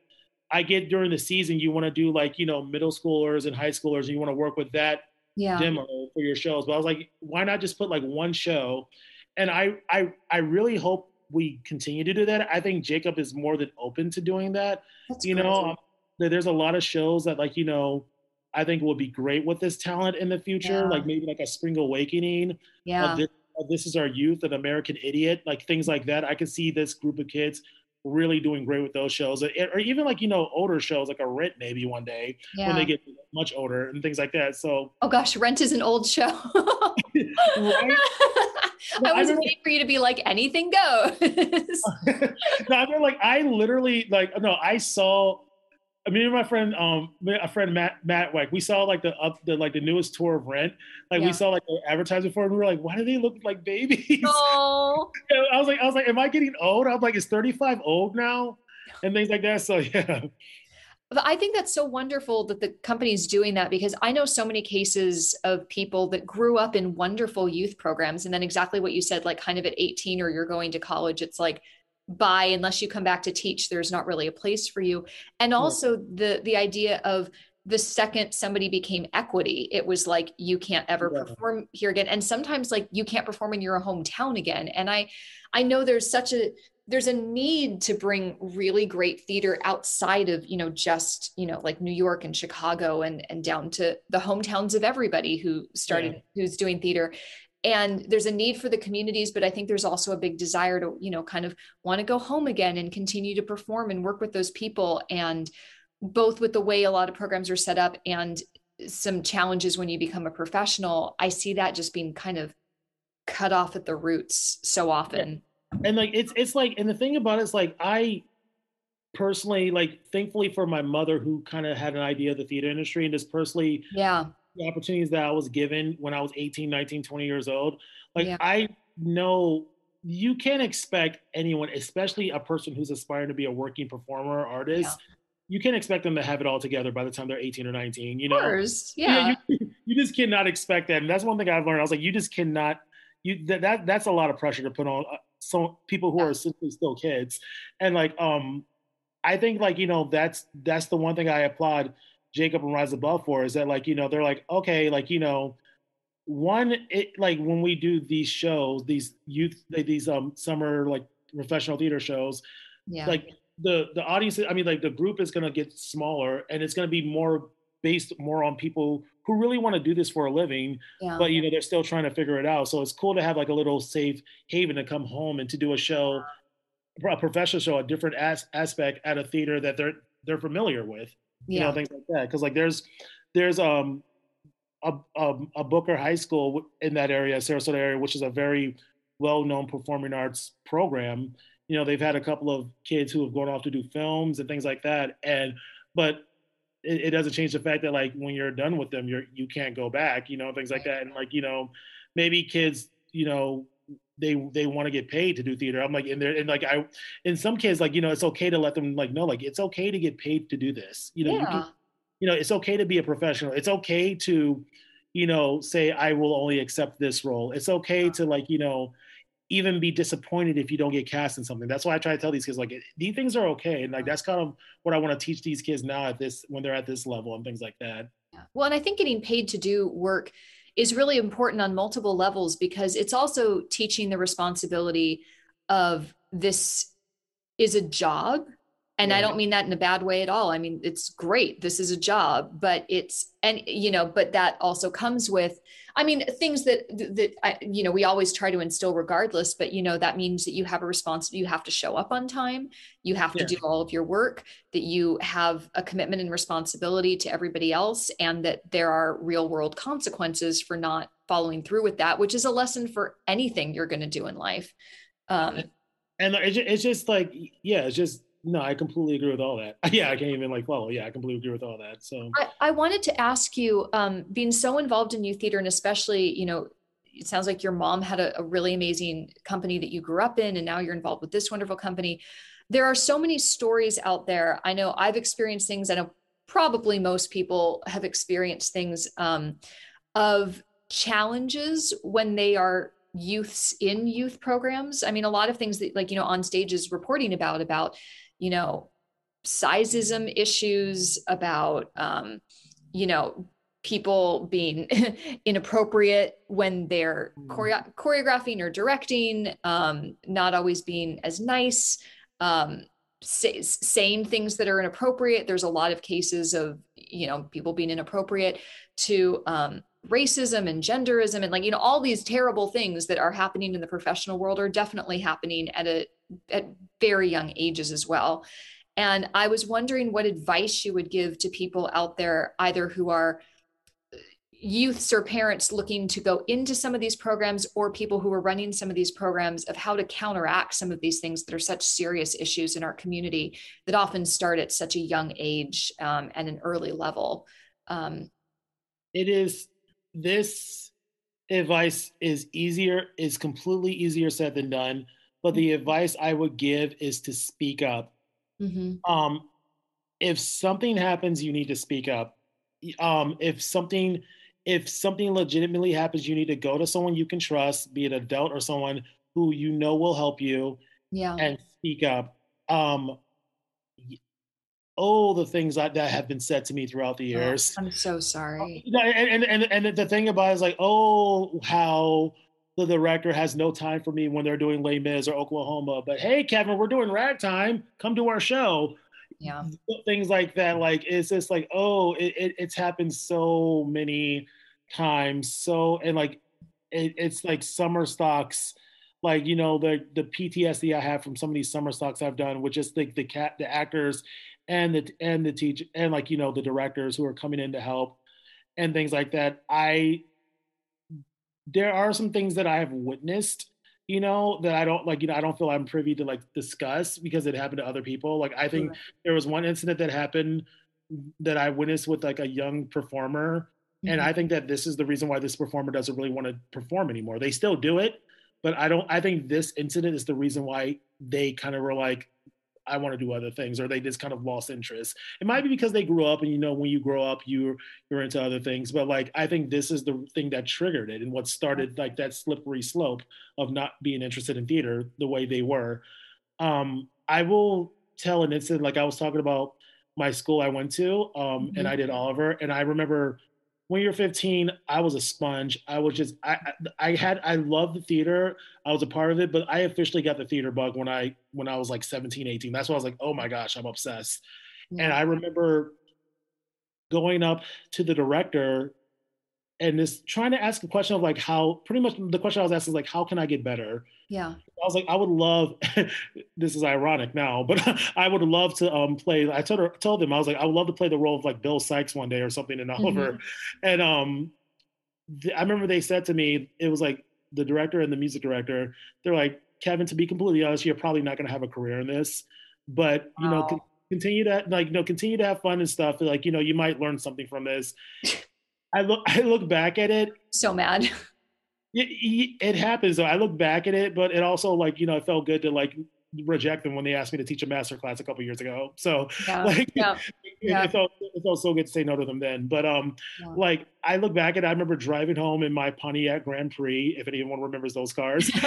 I get during the season, you want to do like, you know, middle schoolers and high schoolers, and you want to work with that yeah. demo for your shows. But I was like, why not just put like one show? And I I I really hope we continue to do that. I think Jacob is more than open to doing that. That's you crazy. know, um, there's a lot of shows that like, you know, I think will be great with this talent in the future, yeah. like maybe like a Spring Awakening. Yeah. This, this, is our youth, an American Idiot, like things like that. I could see this group of kids really doing great with those shows, or even like you know older shows like a Rent maybe one day yeah. when they get much older and things like that. So. Oh gosh, Rent is an old show. [LAUGHS] right? [LAUGHS] I wasn't waiting for you to be like anything goes. [LAUGHS] no, I mean like I literally like no, I saw I mean, my friend, um, a friend Matt, Matt, like we saw like the up the like the newest tour of Rent. Like yeah. we saw like the advertisement for it, and we were like, why do they look like babies? [LAUGHS] Oh. I was like, I was like, am I getting old? I'm like, is 35 old now? And things like that. So yeah. But I think that's so wonderful that the company's doing that because I know so many cases of people that grew up in wonderful youth programs. And then exactly what you said, like kind of at 18 or you're going to college, it's like by unless you come back to teach there's not really a place for you and hmm. also the the idea of the second somebody became equity it was like you can't ever yeah. perform here again and sometimes like you can't perform in your hometown again and i i know there's such a there's a need to bring really great theater outside of you know just you know like new york and chicago and and down to the hometowns of everybody who started yeah. who's doing theater. And there's a need for the communities but i think there's also a big desire to you know kind of want to go home again and continue to perform and work with those people. And both with the way a lot of programs are set up and some challenges when you become a professional i see that just being kind of cut off at the roots so often and like it's it's like and the thing about it is like i personally like thankfully for my mother who kind of had an idea of the theater industry and just personally yeah the opportunities that I was given when I was 18, 19, 20 years old. Like yeah. I know you can't expect anyone, especially a person who's aspiring to be a working performer or artist, yeah. you can't expect them to have it all together by the time they're 18 or 19. You know, course, yeah. yeah you, [LAUGHS] you, just cannot expect that. And that's one thing I've learned. I was like, you just cannot. You that, that that's a lot of pressure to put on uh, some people who are simply still kids, and like um, I think like you know that's that's the one thing I applaud Jacob and Rise Above for is that like you know they're like okay like you know one it like when we do these shows these youth these um summer like professional theater shows yeah. like the the audience I mean like the group is gonna get smaller and it's gonna be more based more on people who really want to do this for a living yeah. but you know they're still trying to figure it out so it's cool to have like a little safe haven to come home and to do a show a professional show a different as- aspect at a theater that they're they're familiar with you know things like that because like there's there's um a, a, a Booker High School in that area, Sarasota area, which is a very well-known performing arts program. You know, they've had a couple of kids who have gone off to do films and things like that. And but it, it doesn't change the fact that like when you're done with them, you're you can't go back. You know, things like that. And like you know, maybe kids, you know, they they want to get paid to do theater. I'm like, in there, and like I, in some kids, like you know, it's okay to let them like know, like it's okay to get paid to do this. You know, yeah. you, can, you know, it's okay to be a professional. It's okay to, you know, say I will only accept this role. It's okay to like you know, even be disappointed if you don't get cast in something. That's why I try to tell these kids like these things are okay, and like that's kind of what I want to teach these kids now at this when they're at this level and things like that. Well, and I think getting paid to do work is really important on multiple levels because it's also teaching the responsibility of this is a job and i don't mean that in a bad way at all. I mean it's great. This is a job but it's and you know but that also comes with i mean things that that I, you know we always try to instill regardless but you know that means that you have a responsibility you have to show up on time. You have to do all of your work that you have a commitment and responsibility to everybody else and that there are real world consequences for not following through with that which is a lesson for anything you're going to do in life. Um and it's just like yeah it's just no, I completely agree with all that. [LAUGHS] Yeah, I can't even like follow. Yeah, I completely agree with all that. So I, I wanted to ask you, um, being so involved in youth theater and especially, you know, it sounds like your mom had a, a really amazing company that you grew up in, and now you're involved with this wonderful company. There are so many stories out there. I know I've experienced things. I know probably most people have experienced things um, of challenges when they are youths in youth programs i mean a lot of things that like you know on stage is reporting about about you know sizeism issues about um you know people being [LAUGHS] inappropriate when they're choreo- choreographing or directing um not always being as nice um say, saying things that are inappropriate. There's a lot of cases of you know people being inappropriate to um racism and genderism and like you know all these terrible things that are happening in the professional world are definitely happening at a at very young ages as well and i was wondering what advice you would give to people out there either who are youths or parents looking to go into some of these programs or people who are running some of these programs of how to counteract some of these things that are such serious issues in our community that often start at such a young age um, and an early level um, it is this advice is easier, is completely easier said than done. But the advice I would give is to speak up. Mm-hmm. Um, if something happens, you need to speak up. Um, if something if something legitimately happens, you need to go to someone you can trust, be it adult or someone who you know will help you. Yeah. And speak up. Um, all the things that, that have been said to me throughout the oh, years. Oh, I'm so sorry. And, and, and, and the thing about it is like, oh, how the director has no time for me when they're doing Les Mis or Oklahoma. But hey, Kevin, we're doing ragtime. Come to our show. Yeah. Things like that. Like, it's just like, oh, it, it it's happened so many times. So, and like, it, it's like summer stocks like you know the the PTSD I have from some of these summer stocks I've done, which is like the, the cat the actors and the and the teacher and like you know the directors who are coming in to help and things like that i there are some things that i have witnessed you know that i don't like you know i don't feel i'm privy to like discuss because it happened to other people. Like i think there was one incident that happened that i witnessed with like a young performer mm-hmm. and i think that this is the reason why this performer doesn't really want to perform anymore. They still do it but i don't i think this incident is the reason why they kind of were like I want to do other things, or they just kind of lost interest. It might be because they grew up, and you know, when you grow up, you're you're into other things. But like, I think this is the thing that triggered it, and what started like that slippery slope of not being interested in theater the way they were. Um, I will tell an incident like I was talking about my school I went to, um, mm-hmm. and I did Oliver, and I remember when you're 15, I was a sponge. I was just I I had I loved the theater. I was a part of it, but I officially got the theater bug when I when I was like 17, 18. That's why I was like, oh my gosh, I'm obsessed. Yeah. And I remember going up to the director and just trying to ask a question of like how pretty much the question I was asking is like how can I get better? Yeah. I was like I would love [LAUGHS] this is ironic now, but [LAUGHS] I would love to um play I told her told them I was like I would love to play the role of like Bill Sikes one day or something in Oliver. Mm-hmm. And um I remember they said to me it was like the director and the music director they're like Kevin to be completely honest you're probably not going to have a career in this but you wow. know continue to like you know continue to have fun and stuff like you know you might learn something from this [LAUGHS] I look I look back at it. So mad. It, it, happens though. I look back at it, but it also like you know it felt good to like reject them when they asked me to teach a master class a couple years ago. So yeah, [LAUGHS] like yeah, it, yeah. it, felt it felt so good to say no to them then. But um like I look back at it, I remember driving home in my Pontiac Grand Prix, if anyone remembers those cars. [LAUGHS]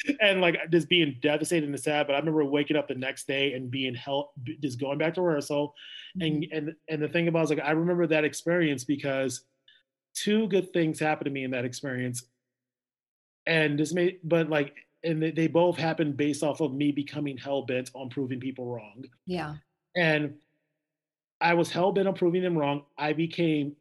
[LAUGHS] and like just being devastated and sad. But I remember waking up the next day and being hell just going back to rehearsal and mm-hmm. and and and the thing about it was like I remember that experience because two good things happened to me in that experience, and this made but like and they, they both happened based off of me becoming hell bent on proving people wrong. Yeah, and I was hell bent on proving them wrong. I became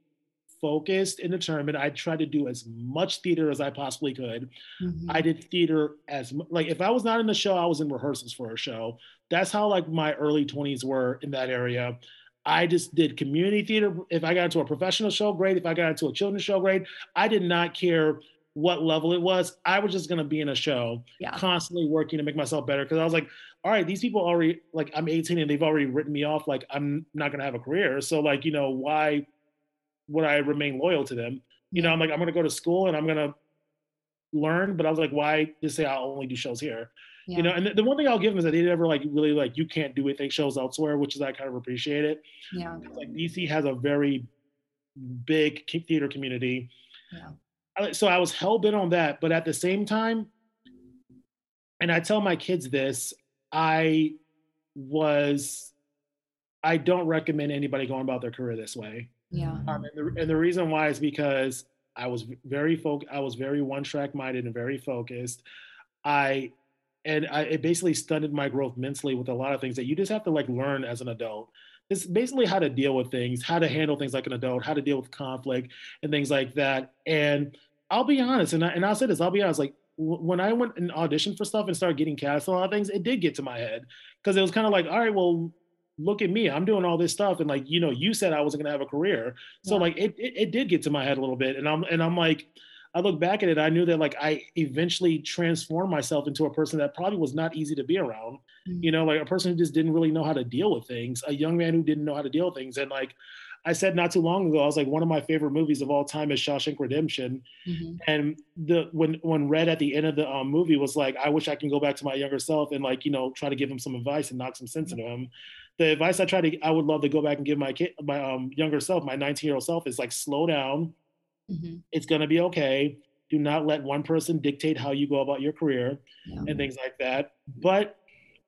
focused and determined. I tried to do as much theater as I possibly could. Mm-hmm. I did theater as like if I was not in the show, I was in rehearsals for a show. That's how like my early 20s were in that area. I just did community theater. If I got into a professional show, great. If I got into a children's show, great. I did not care what level it was. I was just gonna be in a show, yeah. constantly working to make myself better. Because I was like, all right, these people already like I'm 18 and they've already written me off. Like I'm not gonna have a career. So like you know why would I remain loyal to them? You know I'm like I'm gonna go to school and I'm gonna learn. But I was like, why just say I'll only do shows here? Yeah. You know, and the, the, one thing I'll give them is that they never like really like you can't do it. They shows elsewhere, which is I kind of appreciate it. Yeah. Like DC has a very big theater community. Yeah. So I was hell bent on that, but at the same time, and I tell my kids this, I was, I don't recommend anybody going about their career this way. Yeah. Um, and, the, and the reason why is because I was very focused. I was very one track minded and very focused. I and I, it basically stunted my growth mentally with a lot of things that you just have to like learn as an adult. It's basically how to deal with things, how to handle things like an adult, how to deal with conflict and things like that. And I'll be honest, and I, and I'll say this, I'll be honest, like w- when I went and auditioned for stuff and started getting cast on a lot of things, it did get to my head because it was kind of like, all right, well, look at me, I'm doing all this stuff, and like you know, you said I wasn't gonna have a career, so yeah. like it, it it did get to my head a little bit, and I'm and I'm like I look back at it, I knew that like I eventually transformed myself into a person that probably was not easy to be around. Mm-hmm. You know, like a person who just didn't really know how to deal with things, a young man who didn't know how to deal with things. And like I said not too long ago, I was like, one of my favorite movies of all time is Shawshank Redemption. Mm-hmm. And the when when Red at the end of the um, movie was like, I wish I can go back to my younger self and like, you know, try to give him some advice and knock some sense into him. The advice I try to I would love to go back and give my kid my um, younger self, my 19 year old self, is like slow down. Mm-hmm. It's gonna be okay do not let one person dictate how you go about your career yeah. and things like that. But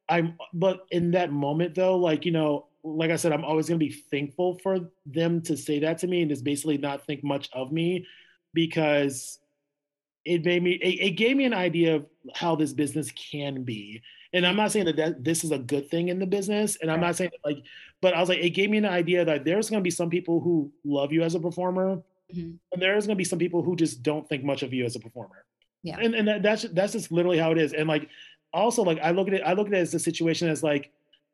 I'm but in that moment though, like, you know, like I said, I'm always gonna be thankful for them to say that to me and just basically not think much of me because it made me it, it gave me an idea of how this business can be and i'm not saying that, that this is a good thing in the business and i'm not saying that, like but i was like it gave me an idea that there's going to be some people who love you as a performer Mm-hmm. And there's going to be some people who just don't think much of you as a performer. Yeah. And and that, that's that's just literally how it is. And like also like I look at it I look at it as a situation as like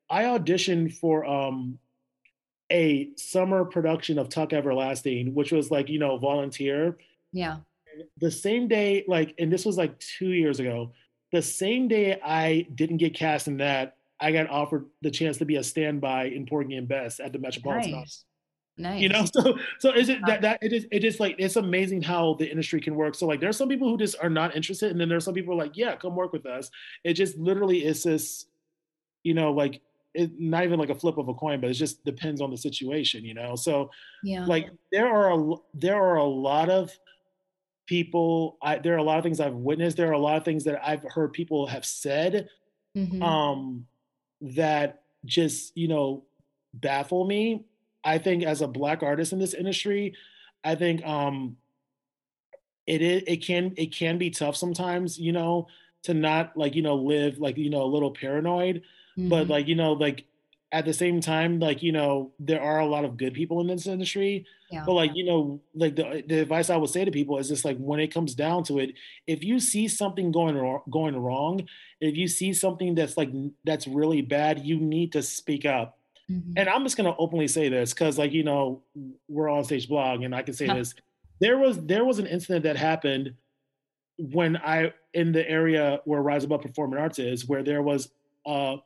I auditioned for um a summer production of Tuck Everlasting, which was like, you know, volunteer. Yeah. The same day, like, and this was like two years ago, the same day I didn't get cast in that, I got offered the chance to be a standby in Porgy and Bess at the Metropolitan nice. Nice. You know, [LAUGHS] so so is it that that it is it is like it's amazing how the industry can work. So like there's some people who just are not interested, and then there's some people like, yeah, come work with us. It just literally is this, you know, like it not even like a flip of a coin, but it just depends on the situation, you know. So yeah, like there are a, there are a lot of people. I there are a lot of things I've witnessed. There are a lot of things that I've heard people have said, mm-hmm. um, that just you know baffle me I think as a black artist in this industry, I think um it is it can it can be tough sometimes, you know, to not like, you know, live like, you know, a little paranoid. Mm-hmm. But like, you know, like at the same time, like, you know, there are a lot of good people in this industry. Yeah. But like, you know, like the, the advice I would say to people is just like when it comes down to it, if you see something going wrong, going wrong, if you see something that's like that's really bad, you need to speak up Mm-hmm. And I'm just going to openly say this because, like, you know, we're on stage blog, and I can say this. There was there was an incident that happened when I in the area where Rise Above Performing Arts is, where there was a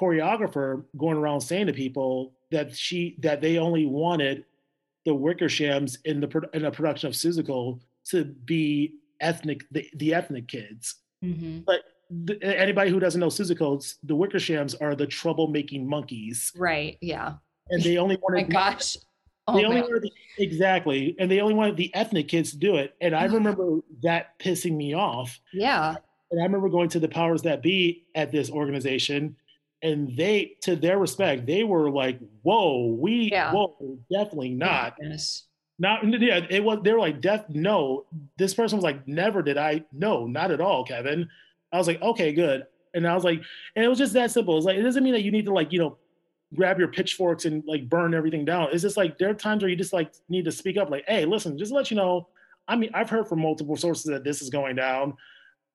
choreographer going around saying to people that she that they only wanted the Wickershams in the in a production of Seussical to be ethnic the, the ethnic kids. Mm-hmm. But the, anybody who doesn't know Seussicals, the Wickershams are the troublemaking monkeys. Right. Yeah. And they only [LAUGHS] wanted. My gosh. Oh, they only wanted the, exactly, and they only wanted the ethnic kids to do it. And I [SIGHS] remember that pissing me off. Yeah. And I remember going to the powers that be at this organization, and they, to their respect, they were like, "Whoa, we, yeah. whoa, definitely not." Yes. Not yeah, it was. They were like, "Death, no." This person was like, "Never did I, no, not at all, Kevin." I was like, okay, good. And I was like, and it was just that simple. It's like it doesn't mean that you need to like, you know, grab your pitchforks and like burn everything down. It's just like there are times where you just like need to speak up, like, hey, listen, just let you know. I mean, I've heard from multiple sources that this is going down.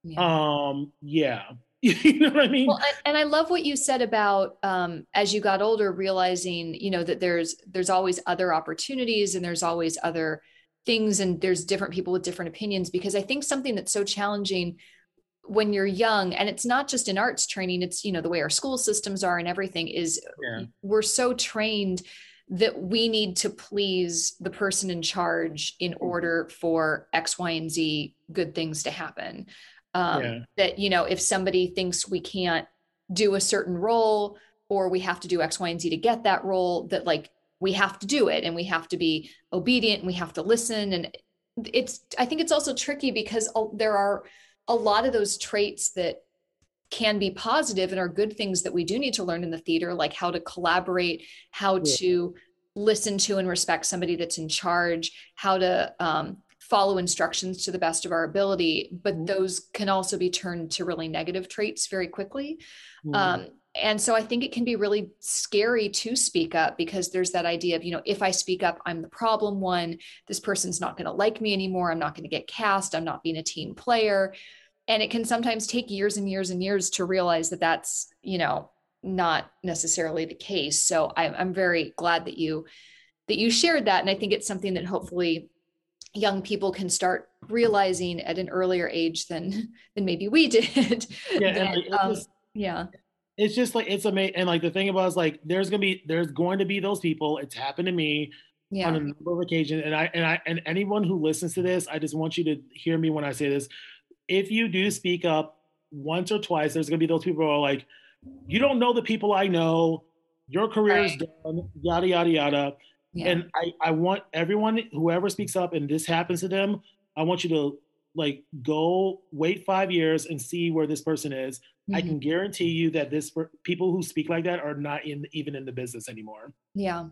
Yeah. Um, yeah. [LAUGHS] you know what I mean? Well, and I love what you said about um, as you got older, realizing, you know, that there's there's always other opportunities and there's always other things and there's different people with different opinions because I think something that's so challenging when you're young and it's not just in arts training it's you know the way our school systems are and everything is yeah. we're so trained that we need to please the person in charge in mm-hmm. order for x y and z good things to happen um, yeah. that you know if somebody thinks we can't do a certain role or we have to do x y and z to get that role that like we have to do it and we have to be obedient and we have to listen and it's i think it's also tricky because there are a lot of those traits that can be positive and are good things that we do need to learn in the theater like how to collaborate how yeah. to listen to and respect somebody that's in charge how to um, follow instructions to the best of our ability but mm-hmm. those can also be turned to really negative traits very quickly mm-hmm. um, and so i think it can be really scary to speak up because there's that idea of you know if i speak up i'm the problem one this person's not going to like me anymore i'm not going to get cast i'm not being a team player and it can sometimes take years and years and years to realize that that's you know not necessarily the case. So I'm, I'm very glad that you that you shared that. And i think it's something that hopefully young people can start realizing at an earlier age than [LAUGHS] than maybe we did. Yeah that, um, just, yeah. It's just like it's amazing and like the thing about is like there's gonna be there's going to be those people. It's happened to me yeah. on a number of occasions. And i and i and anyone who listens to this i just want you to hear me when i say this if you do speak up once or twice, there's going to be those people who are like, you don't know the people I know, your career is done, yada, yada, yada. Yeah. And I, I want everyone, whoever speaks up and this happens to them, I want you to like go wait five years and see where this person is. Mm-hmm. I can guarantee you that this people who speak like that are not in even in the business anymore. Yeah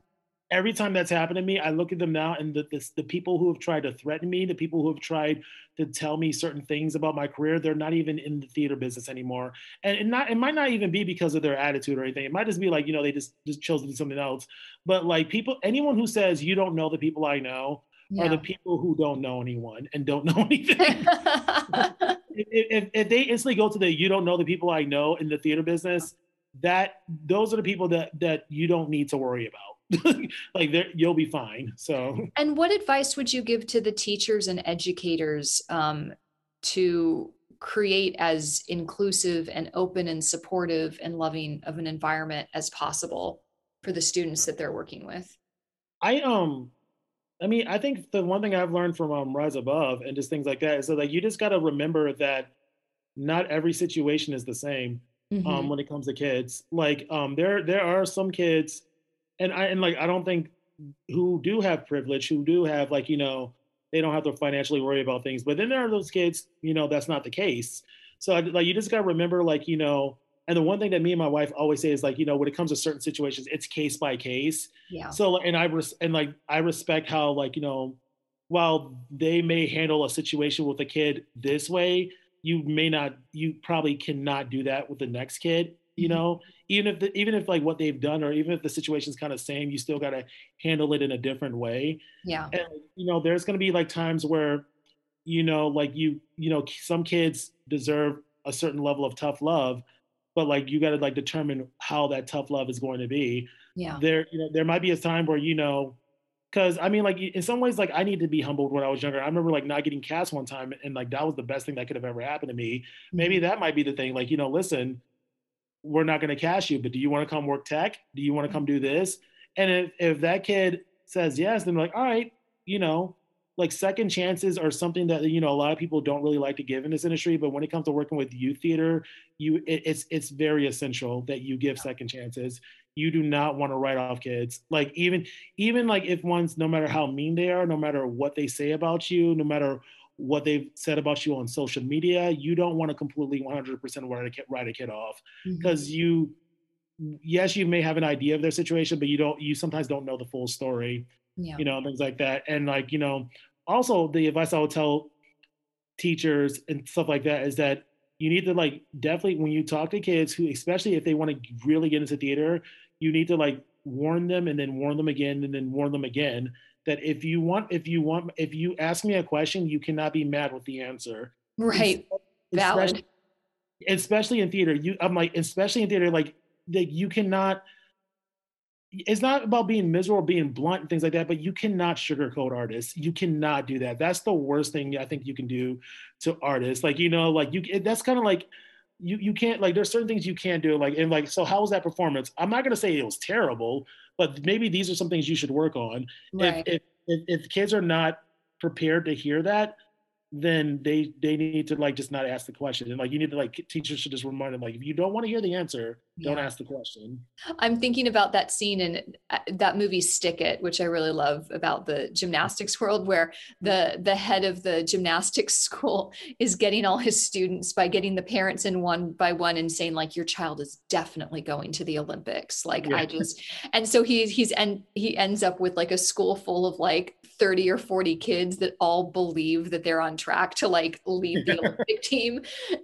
every time that's happened to me, I look at them now and the, the, the, people who have tried to threaten me, the people who have tried to tell me certain things about my career, they're not even in the theater business anymore. And it, not, it might not even be because of their attitude or anything. It might just be like, you know, they just, just chose to do something else. But like people, anyone who says you don't know the people I know yeah. are the people who don't know anyone and don't know [LAUGHS] anything. [LAUGHS] if, if, if they instantly go to the you don't know the people I know in the theater business, that those are the people that that you don't need to worry about [LAUGHS] like you'll be fine so. And what advice would you give to the teachers and educators um, to create as inclusive and open and supportive and loving of an environment as possible for the students that they're working with? I um i mean i think the one thing i've learned from um, rise above and just things like that is that like you just got to remember that not every situation is the same um, mm-hmm. um, when it comes to kids. Like um there there are some kids and I and like I don't think who do have privilege, who do have like you know they don't have to financially worry about things. But then there are those kids, you know, that's not the case. So like you just got to remember, like you know, and the one thing that me and my wife always say is like you know when it comes to certain situations, it's case by case. Yeah. So and I res- and like I respect how like you know while they may handle a situation with a kid this way, you may not, you probably cannot do that with the next kid you mm-hmm. know even if the, even if like what they've done or even if the situation's kind of same you still got to handle it in a different way yeah and you know there's going to be like times where you know like you you know some kids deserve a certain level of tough love but like you got to like determine how that tough love is going to be yeah there you know there might be a time where you know because I mean, like in some ways, like I need to be humbled when I was younger. I remember like not getting cast one time, and like that was the best thing that could have ever happened to me. Maybe mm-hmm. that might be the thing. Like you know, listen, we're not going to cash you, but do you want to come work tech? Do you want to come do this? And if, if that kid says yes, then like, all right, you know, like second chances are something that you know a lot of people don't really like to give in this industry. But when it comes to working with youth theater, you it, it's it's very essential that you give second chances. You do not want to write off kids. Like even even like if one's no matter how mean they are, no matter what they say about you, no matter what they've said about you on social media, you don't want to completely 100% write a kid, write a kid off because mm-hmm. you, yes, you may have an idea of their situation, but you don't, you sometimes don't know the full story, yeah. you know, things like that. And like, you know, also the advice I would tell teachers and stuff like that is that you need to like definitely when you talk to kids who, especially if they want to really get into theater, you need to like warn them and then warn them again and then warn them again that if you want if you want if you ask me a question you cannot be mad with the answer. Right. Valid. especially, especially in theater. You i'm like especially in theater like like you cannot it's not about being miserable being blunt and things like that but you cannot sugarcoat artists. You cannot do that. That's the worst thing i think you can do to artists. Like you know like you that's kind of like you you can't like there's certain things you can't do like and like so how was that performance? I'm not going to say it was terrible but maybe these are some things you should work on right. if, if, if if kids are not prepared to hear that then they they need to like just not ask the question and like you need to like teachers should just remind them like if you don't want to hear the answer Don't ask the question. I'm thinking about that scene in uh, that movie Stick It, which I really love about the gymnastics [LAUGHS] world, where the the head of the gymnastics [LAUGHS] school is getting all his students by getting the parents in one by one and saying like, "Your child is definitely going to the Olympics." Like yeah. I just, and so he's he's and he ends up with like a school full of like 30 or 40 kids that all believe that they're on track to like lead the [LAUGHS] Olympic team.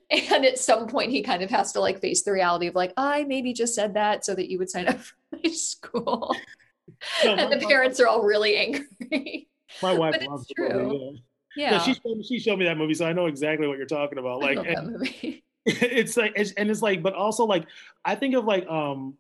And at some point, he kind of has to like face the reality of like, I maybe just said that so that you would sign up for [LAUGHS] my school. No, and the parents are all really angry. My wife but loves true. Movie, yeah. yeah. she, showed, she showed me that movie, so I know exactly what you're talking about. Like, and, [LAUGHS] it's like, it's, and it's like, but also like, I think of like, um,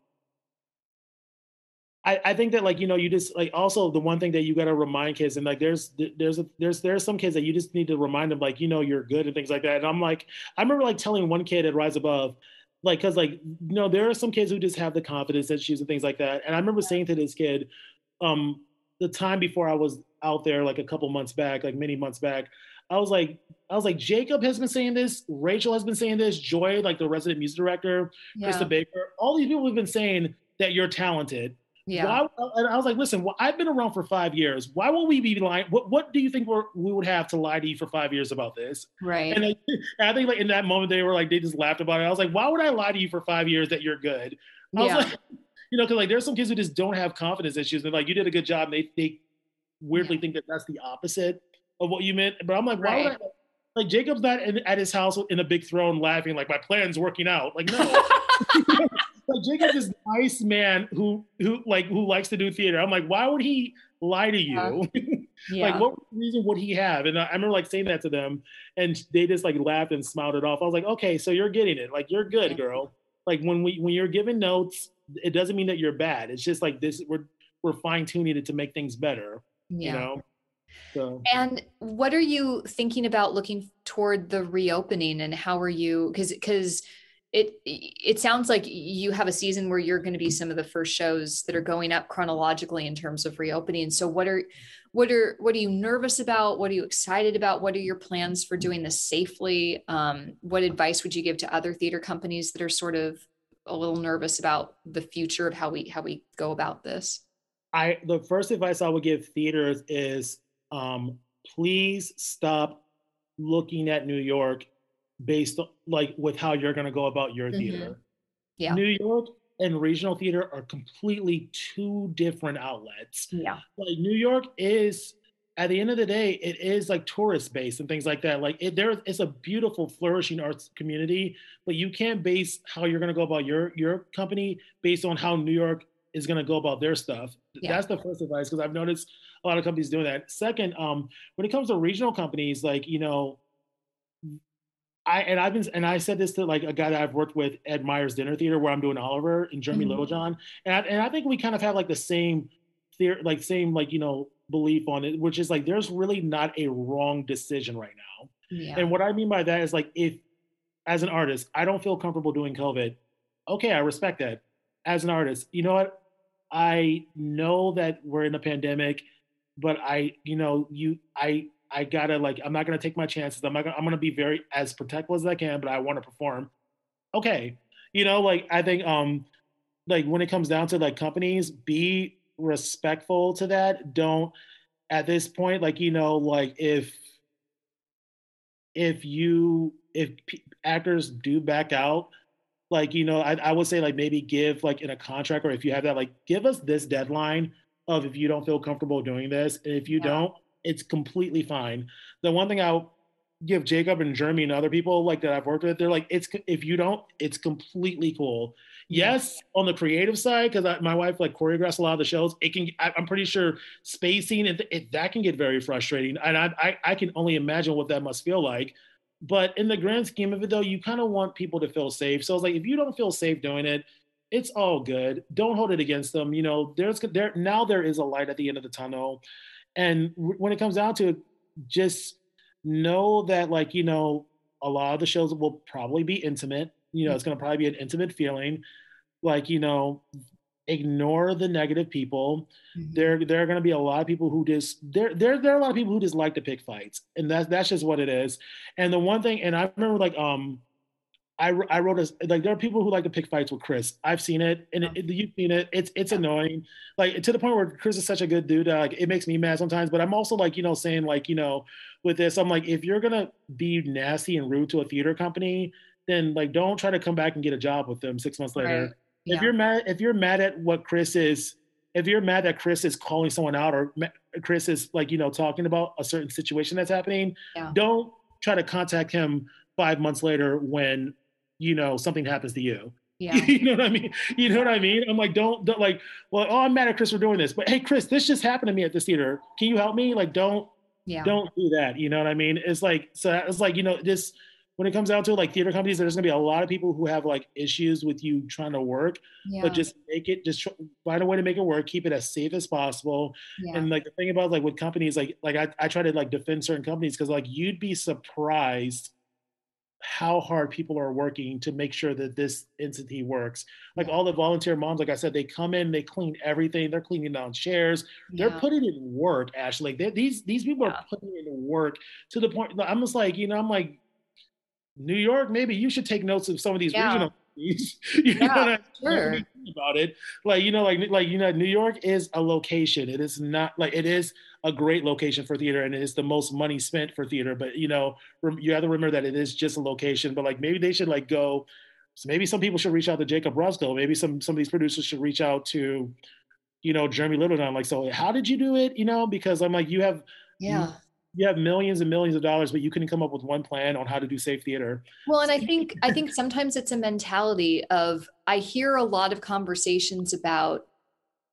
I, I think that like you know you just like also the one thing that you got to remind kids and like there's there's a, there's there's some kids that you just need to remind them like you know you're good and things like that. And I'm like I remember like telling one kid at Rise Above like because like you know there are some kids who just have the confidence issues and things like that. And I remember saying to this kid um the time before I was out there like a couple months back like many months back I was like I was like Jacob has been saying this Rachel has been saying this Joy like the resident music director yeah. Krista Baker all these people have been saying that you're talented yeah. Why, and I was like, listen, well, I've been around for five years. Why won't we be lying? What What do you think we're, we would have to lie to you for five years about this? Right. And I, [LAUGHS] I, think like in that moment they were like they just laughed about it. I was like, why would I lie to you for five years that you're good? I yeah. was like, [LAUGHS] you know, because like there's some kids who just don't have confidence issues. And like you did a good job. And they they weirdly yeah. think that that's the opposite of what you meant. But I'm like, why right. would I? Like Jacob's not in, at his house in a big throne laughing like my plan's working out. Like no. [LAUGHS] like Jacob is nice man who who like who likes to do theater. I'm like, why would he lie to you? Yeah. [LAUGHS] like, what reason would he have? And I, I remember like saying that to them, and they just like laughed and smiled it off. I was like, okay, so you're getting it. Like, you're good, girl. Like when we when you're giving notes, it doesn't mean that you're bad. It's just like this. We're we're fine tuning it to make things better. Yeah. You know. So. And what are you thinking about looking toward the reopening and how are you because because it it sounds like you have a season where you're going to be some of the first shows that are going up chronologically in terms of reopening. So what are what are what are you nervous about? What are you excited about? What are your plans for doing this safely? Um, what advice would you give to other theater companies that are sort of a little nervous about the future of how we how we go about this? I the first advice i would give theaters is um, please stop looking at new york based on, like with how you're going to go about your mm-hmm. theater. Yeah. New York and regional theater are completely two different outlets. Yeah. Like New York is at the end of the day, it is like tourist based and things like that. Like it, there, it's a beautiful, flourishing arts community, but you can't base how you're going to go about your your company based on how New York is going to go about their stuff. Yeah. That's the first advice because I've noticed a lot of companies doing that. Second, um, when it comes to regional companies, like you know, I and I've been and I said this to like a guy that I've worked with Ed Meyers Dinner Theater where I'm doing Oliver and Jeremy mm-hmm. Littlejohn and I, and I think we kind of have like the same theory like same like you know belief on it which is like there's really not a wrong decision right now yeah. and what I mean by that is like if as an artist I don't feel comfortable doing COVID okay I respect that as an artist you know what I know that we're in a pandemic but I you know you I I gotta like I'm not gonna take my chances. I'm not gonna, I'm gonna be very as protectful as I can, but I want to perform. Okay, you know, like I think um like when it comes down to like companies, be respectful to that. Don't at this point like you know like if if you if actors do back out like you know I, I would say like maybe give like in a contract or if you have that like give us this deadline of if you don't feel comfortable doing this and if you yeah. don't it's completely fine. The one thing I'll give Jacob and Jeremy and other people like that I've worked with, they're like, it's if you don't, it's completely cool. Yes, on the creative side, because my wife like choreographs a lot of the shows. It can, I, am pretty sure spacing it, that can get very frustrating, and I, I I can only imagine what that must feel like. But in the grand scheme of it, though, you kind of want people to feel safe. So it's like if you don't feel safe doing it, it's all good. Don't hold it against them. You know, there's there now there is a light at the end of the tunnel. And when it comes down to it, just know that, like, you know, a lot of the shows will probably be intimate. You know, it's going to probably be an intimate feeling. Like, you know, ignore the negative people. Mm-hmm. There, there are going to be a lot of people who just there, there, there are a lot of people who just like to pick fights, and that's that's just what it is. And the one thing, and I remember like um I, I wrote a like there are people who like to pick fights with Chris. I've seen it, and it, it, you've seen it. It's it's annoying, like to the point where Chris is such a good dude. like it makes me mad sometimes. But I'm also like you know saying like you know with this, I'm like if you're gonna be nasty and rude to a theater company, then like don't try to come back and get a job with them six months later. Right. Yeah. If you're mad, if you're mad at what Chris is, if you're mad that Chris is calling someone out or Chris is like you know talking about a certain situation that's happening, yeah. don't try to contact him five months later when you know something happens to you. Yeah. [LAUGHS] you know what I mean? You know what I mean? I'm like, don't, don't like, well, oh, I'm mad at Chris for doing this, but hey, Chris, this just happened to me at this theater. Can you help me? Like, don't, yeah. don't do that. You know what I mean? It's like, so it's like, you know, this, when it comes down to like theater companies, there's gonna be a lot of people who have like issues with you trying to work, yeah. but just make it, just find a way to make it work, keep it as safe as possible. Yeah. And like the thing about like with companies, like, like I, I try to like defend certain companies because like you'd be surprised how hard people are working to make sure that this entity works. Like yeah. all the volunteer moms, like I said, they come in, they clean everything. They're cleaning down chairs. Yeah. They're putting in work, Ashley. Like these these people yeah. are putting in work to the point. I'm just like, you know, I'm like, New York, maybe you should take notes of some of these regional [LAUGHS] you yeah, know what I sure. about it. Like, you know, like like you know, New York is a location. It is not like it is a great location for theater and it is the most money spent for theater. But you know, you have to remember that it is just a location. But like maybe they should like go. So maybe some people should reach out to Jacob Ruskell. Maybe some some of these producers should reach out to, you know, Jeremy Littlejohn. Like, so how did you do it? You know, because I'm like, you have yeah you have millions and millions of dollars, but you couldn't come up with one plan on how to do safe theater. Well, and I think I think sometimes it's a mentality of I hear a lot of conversations about,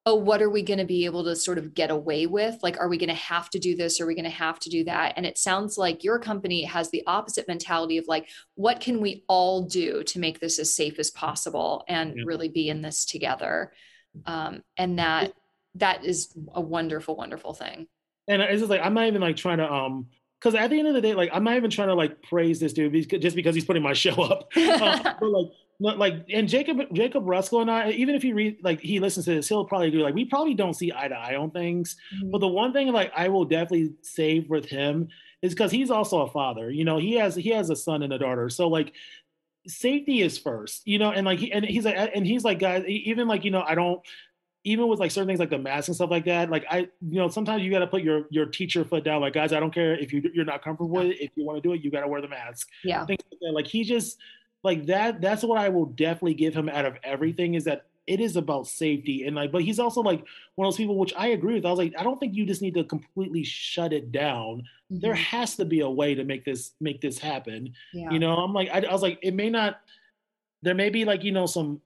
oh, what are we going to be able to sort of get away with? Like, are we going to have to do this? Are we going to have to do that? And it sounds like your company has the opposite mentality of like, what can we all do to make this as safe as possible and yeah. really be in this together? Um, and that that is a wonderful, wonderful thing and it's just like I'm not even like trying to um because at the end of the day, like I'm not even trying to like praise this dude just because he's putting my [LAUGHS] show up. uh, [LAUGHS] but like, like, and Jacob Jacob Ruskell and I, even if he read like he listens to this, he'll probably agree. Like, we probably don't see eye to eye on things. Mm-hmm. But the one thing like I will definitely save with him is because he's also a father. You know, he has he has a son and a daughter. So like safety is first, you know, and like he and he's like and he's like guys, even like, you know, I don't even with like certain things like the mask and stuff like that, like I, you know, sometimes you got to put your your teacher foot down. Like, guys, I don't care if you you're not comfortable with it. If you want to do it, you got to wear the mask. Yeah. Things like, that. like he just like that. That's what I will definitely give him out of everything is that it is about safety and like, but he's also like one of those people which I agree with. I was like, I don't think you just need to completely shut it down. Mm-hmm. There has to be a way to make this make this happen. Yeah. You know, I'm like, I, I was like, it may not. There may be like you know some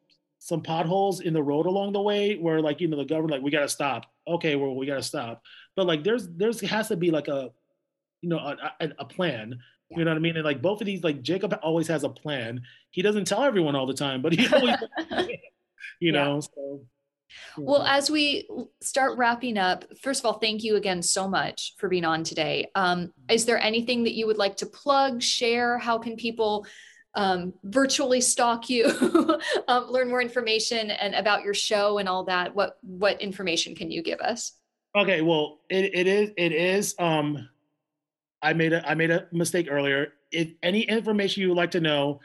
some potholes in the road along the way where like you know the government like we got to stop okay well we got to stop but like there's there's has to be like a you know a, a, a plan yeah. you know what i mean and like both of these like jacob always has a plan he doesn't tell everyone all the time but he [LAUGHS] always you know so well, as we start wrapping up, first of all, thank you again so much for being on today. Um, is there anything that you would like to plug, share? How can people um, virtually stalk you, [LAUGHS] um, learn more information and about your show and all that, what what information can you give us? Okay, well, it, it is it is. Um, I made a I made a mistake earlier. If any information you would like to know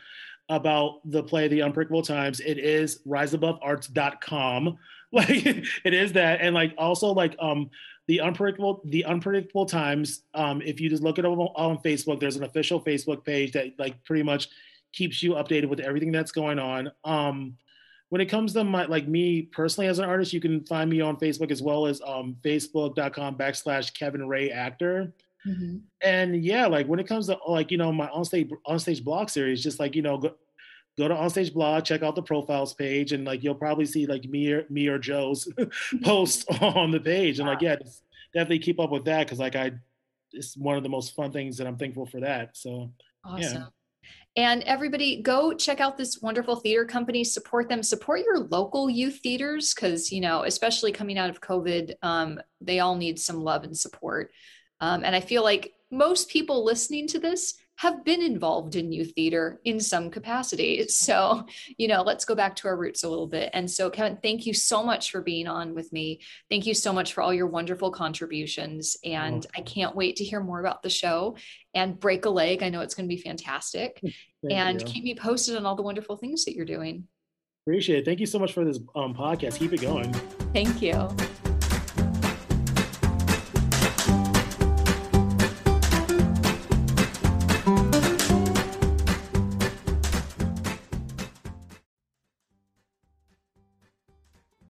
about the play The Unpredictable Times, it is riseabovearts.com. [LAUGHS] Like it is that, and like also like um the unpredictable the unpredictable times um if you just look it up on facebook there's an official facebook page that like pretty much keeps you updated with everything that's going on. Um, when it comes to my like me personally as an artist, you can find me on Facebook as well as um, facebook.com backslash Kevin Ray actor. Mm-hmm. And yeah, like when it comes to like you know my onstage onstage blog series, just like you know go, go to onstage blog, check out the profiles page, and like you'll probably see like me or me or Joe's [LAUGHS] post [LAUGHS] on the page. And like yeah, definitely keep up with that because like I, it's one of the most fun things that I'm thankful for that. So awesome. Yeah. And everybody go check out this wonderful theater company, support them, support your local youth theaters because, you know, especially coming out of COVID, um, they all need some love and support. Um, and I feel like most people listening to this have been involved in youth theater in some capacity. [LAUGHS] So, you know, let's go back to our roots a little bit. And so, Kevin, thank you so much for being on with me. Thank you so much for all your wonderful contributions. And I can't wait to hear more about the show and break a leg. I know it's going to be fantastic. [LAUGHS] Thank and you. keep me posted on all the wonderful things that you're doing. Appreciate it. Thank you so much for this um, podcast. Keep it going. Thank you.